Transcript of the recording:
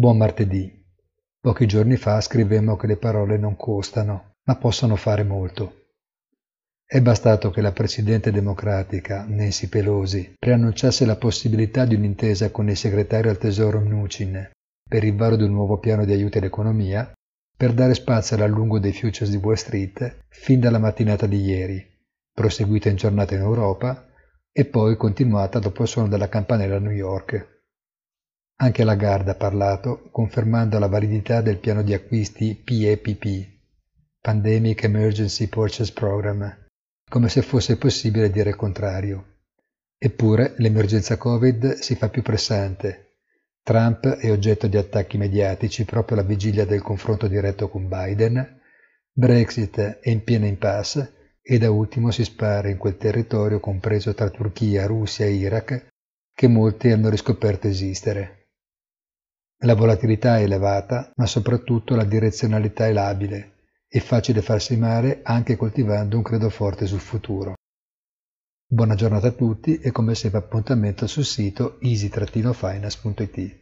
Buon martedì. Pochi giorni fa scrivemmo che le parole non costano, ma possono fare molto. È bastato che la Presidente democratica, Nancy Pelosi, preannunciasse la possibilità di un'intesa con il segretario al Tesoro Mnuchin per il varo di un nuovo piano di aiuto all'economia per dare spazio all'allungo dei futures di Wall Street fin dalla mattinata di ieri, proseguita in giornata in Europa e poi continuata dopo il suono della campanella a New York. Anche Lagarde ha parlato, confermando la validità del piano di acquisti PEPP, Pandemic Emergency Purchase Program, come se fosse possibile dire il contrario. Eppure l'emergenza Covid si fa più pressante Trump è oggetto di attacchi mediatici proprio alla vigilia del confronto diretto con Biden, Brexit è in piena impasse e da ultimo si spara in quel territorio compreso tra Turchia, Russia e Iraq che molti hanno riscoperto esistere. La volatilità è elevata, ma soprattutto la direzionalità è labile e facile farsi male anche coltivando un credo forte sul futuro. Buona giornata a tutti e come sempre appuntamento sul sito easy-finance.it.